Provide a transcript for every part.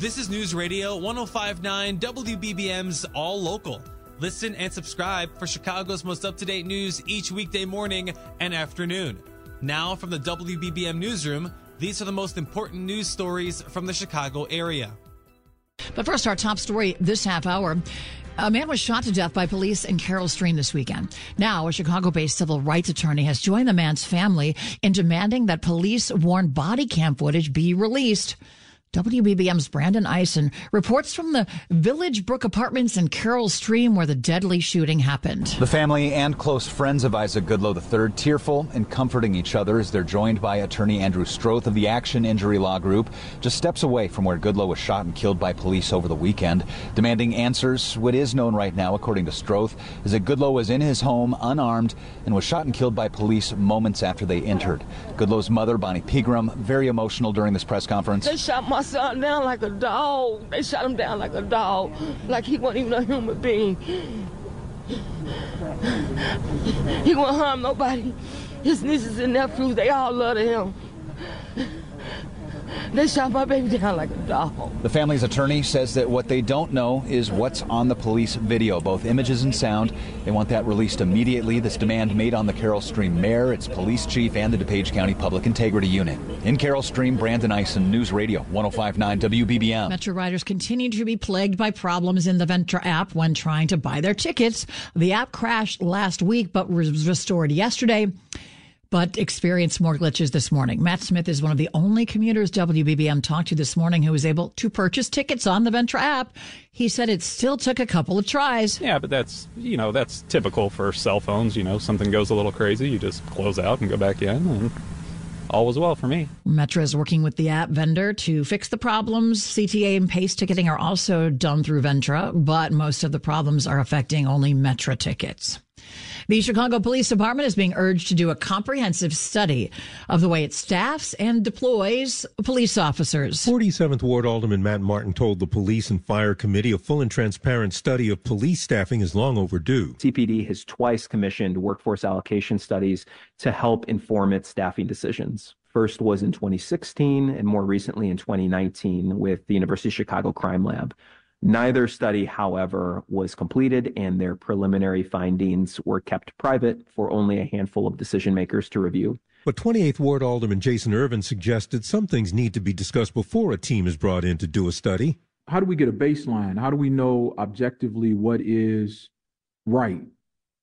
This is News Radio 1059 WBBM's All Local. Listen and subscribe for Chicago's most up to date news each weekday morning and afternoon. Now, from the WBBM Newsroom, these are the most important news stories from the Chicago area. But first, our top story this half hour. A man was shot to death by police in Carol Stream this weekend. Now, a Chicago based civil rights attorney has joined the man's family in demanding that police worn body cam footage be released. WBBM's Brandon Eisen reports from the Village Brook Apartments in Carol Stream where the deadly shooting happened. The family and close friends of Isaac Goodloe III tearful and comforting each other as they're joined by attorney Andrew Stroth of the Action Injury Law Group, just steps away from where Goodloe was shot and killed by police over the weekend, demanding answers. What is known right now, according to Stroth, is that Goodloe was in his home unarmed and was shot and killed by police moments after they entered. Goodloe's mother, Bonnie Pegram, very emotional during this press conference. They shot my son down like a dog. They shot him down like a dog, like he wasn't even a human being. He won't harm nobody. His nieces and nephews, they all love him. They shot my baby down like a dog. The family's attorney says that what they don't know is what's on the police video, both images and sound. They want that released immediately. This demand made on the Carol Stream mayor, its police chief, and the DuPage County Public Integrity Unit. In Carol Stream, Brandon Eisen, News Radio 1059 WBBM. Metra riders continue to be plagued by problems in the Ventra app when trying to buy their tickets. The app crashed last week but was restored yesterday but experienced more glitches this morning. Matt Smith is one of the only commuters WBBM talked to this morning who was able to purchase tickets on the Ventra app. He said it still took a couple of tries. Yeah, but that's, you know, that's typical for cell phones. You know, something goes a little crazy, you just close out and go back in and all was well for me. Metra is working with the app vendor to fix the problems. CTA and Pace ticketing are also done through Ventra, but most of the problems are affecting only Metra tickets. The Chicago Police Department is being urged to do a comprehensive study of the way it staffs and deploys police officers. 47th Ward Alderman Matt Martin told the Police and Fire Committee a full and transparent study of police staffing is long overdue. CPD has twice commissioned workforce allocation studies to help inform its staffing decisions. First was in 2016 and more recently in 2019 with the University of Chicago Crime Lab. Neither study, however, was completed, and their preliminary findings were kept private for only a handful of decision makers to review. But 28th Ward Alderman Jason Ervin suggested some things need to be discussed before a team is brought in to do a study. How do we get a baseline? How do we know objectively what is right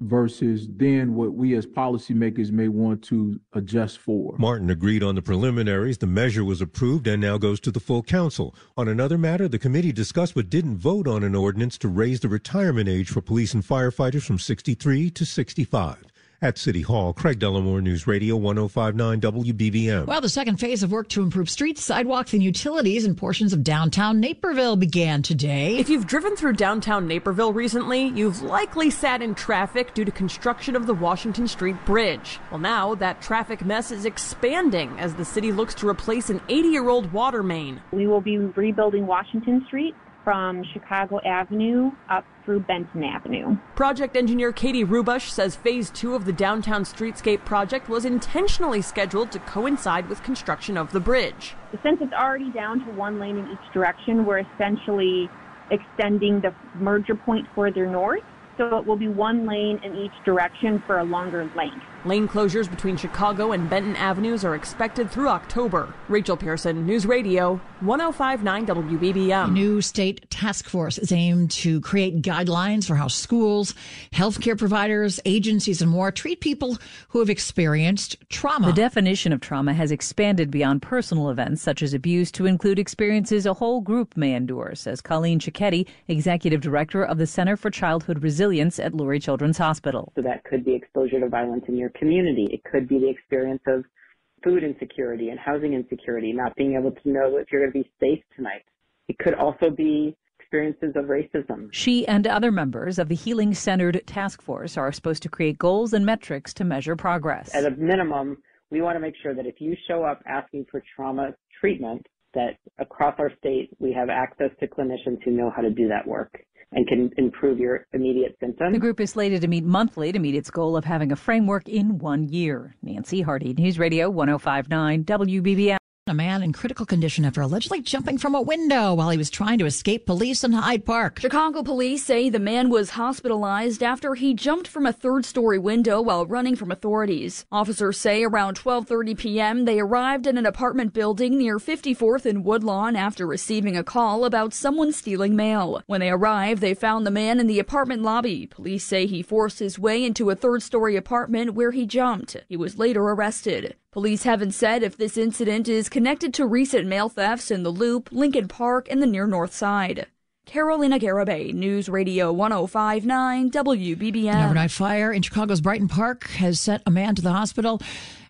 versus then what we as policymakers may want to adjust for. Martin agreed on the preliminaries. The measure was approved and now goes to the full council. On another matter, the committee discussed but didn't vote on an ordinance to raise the retirement age for police and firefighters from 63 to 65. At City Hall, Craig Dellimore, News Radio 1059 WBBM. Well, the second phase of work to improve streets, sidewalks, and utilities in portions of downtown Naperville began today. If you've driven through downtown Naperville recently, you've likely sat in traffic due to construction of the Washington Street Bridge. Well, now that traffic mess is expanding as the city looks to replace an 80 year old water main. We will be rebuilding Washington Street from Chicago Avenue up through Benton Avenue. Project engineer Katie Rubush says phase two of the downtown streetscape project was intentionally scheduled to coincide with construction of the bridge. Since it's already down to one lane in each direction, we're essentially extending the merger point further north so it will be one lane in each direction for a longer length. Lane closures between Chicago and Benton Avenues are expected through October. Rachel Pearson, News Radio, 1059 WBBM. A new state task force is aimed to create guidelines for how schools, healthcare providers, agencies, and more treat people who have experienced trauma. The definition of trauma has expanded beyond personal events such as abuse to include experiences a whole group may endure, says Colleen Cicchetti, executive director of the Center for Childhood Resilience at Lurie Children's Hospital. So that could be exposure to violence in your community. It could be the experience of food insecurity and housing insecurity, not being able to know if you're going to be safe tonight. It could also be experiences of racism. She and other members of the Healing Centered Task Force are supposed to create goals and metrics to measure progress. At a minimum, we want to make sure that if you show up asking for trauma treatment, that across our state we have access to clinicians who know how to do that work and can improve your immediate symptoms. The group is slated to meet monthly to meet its goal of having a framework in one year. Nancy Hardy, News Radio 1059 WBBM. A man in critical condition after allegedly jumping from a window while he was trying to escape police in Hyde Park. Chicago police say the man was hospitalized after he jumped from a third-story window while running from authorities. Officers say around 12:30 p.m. they arrived at an apartment building near 54th and Woodlawn after receiving a call about someone stealing mail. When they arrived, they found the man in the apartment lobby. Police say he forced his way into a third-story apartment where he jumped. He was later arrested. Police haven't said if this incident is connected to recent mail thefts in the Loop, Lincoln Park, and the near North Side. Carolina Garibay, News Radio 1059 WBBM. An overnight fire in Chicago's Brighton Park has sent a man to the hospital,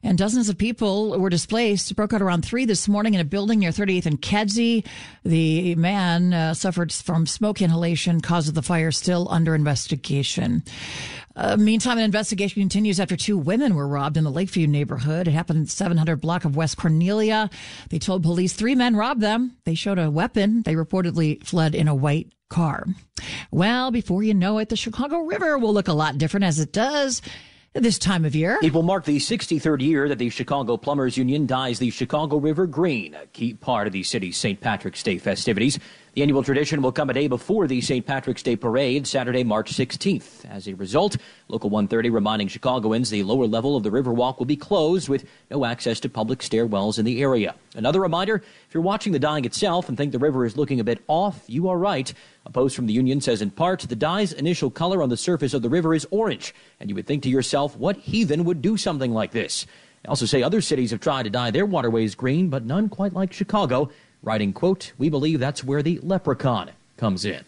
and dozens of people were displaced. It broke out around 3 this morning in a building near 38th and Kedzie. The man uh, suffered from smoke inhalation, cause of the fire still under investigation. Uh, meantime, an investigation continues after two women were robbed in the Lakeview neighborhood. It happened in the 700 block of West Cornelia. They told police three men robbed them. They showed a weapon. They reportedly fled in a white car. Well, before you know it, the Chicago River will look a lot different as it does this time of year. It will mark the 63rd year that the Chicago Plumbers Union dyes the Chicago River green, a key part of the city's St. Patrick's Day festivities. The annual tradition will come a day before the St. Patrick's Day parade, Saturday, March 16th. As a result, Local 130 reminding Chicagoans the lower level of the Riverwalk will be closed with no access to public stairwells in the area. Another reminder, if you're watching the dyeing itself and think the river is looking a bit off, you are right. A post from the union says in part, the dye's initial color on the surface of the river is orange, and you would think to yourself, what heathen would do something like this? They also say other cities have tried to dye their waterways green, but none quite like Chicago writing, quote, We believe that's where the leprechaun comes in.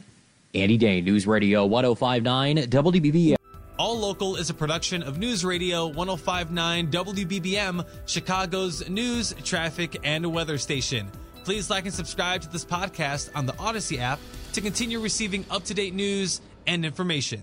Andy Day, News Radio 1059 WBBM. All Local is a production of News Radio 1059 WBBM, Chicago's news, traffic, and weather station. Please like and subscribe to this podcast on the Audacy app to continue receiving up to date news and information.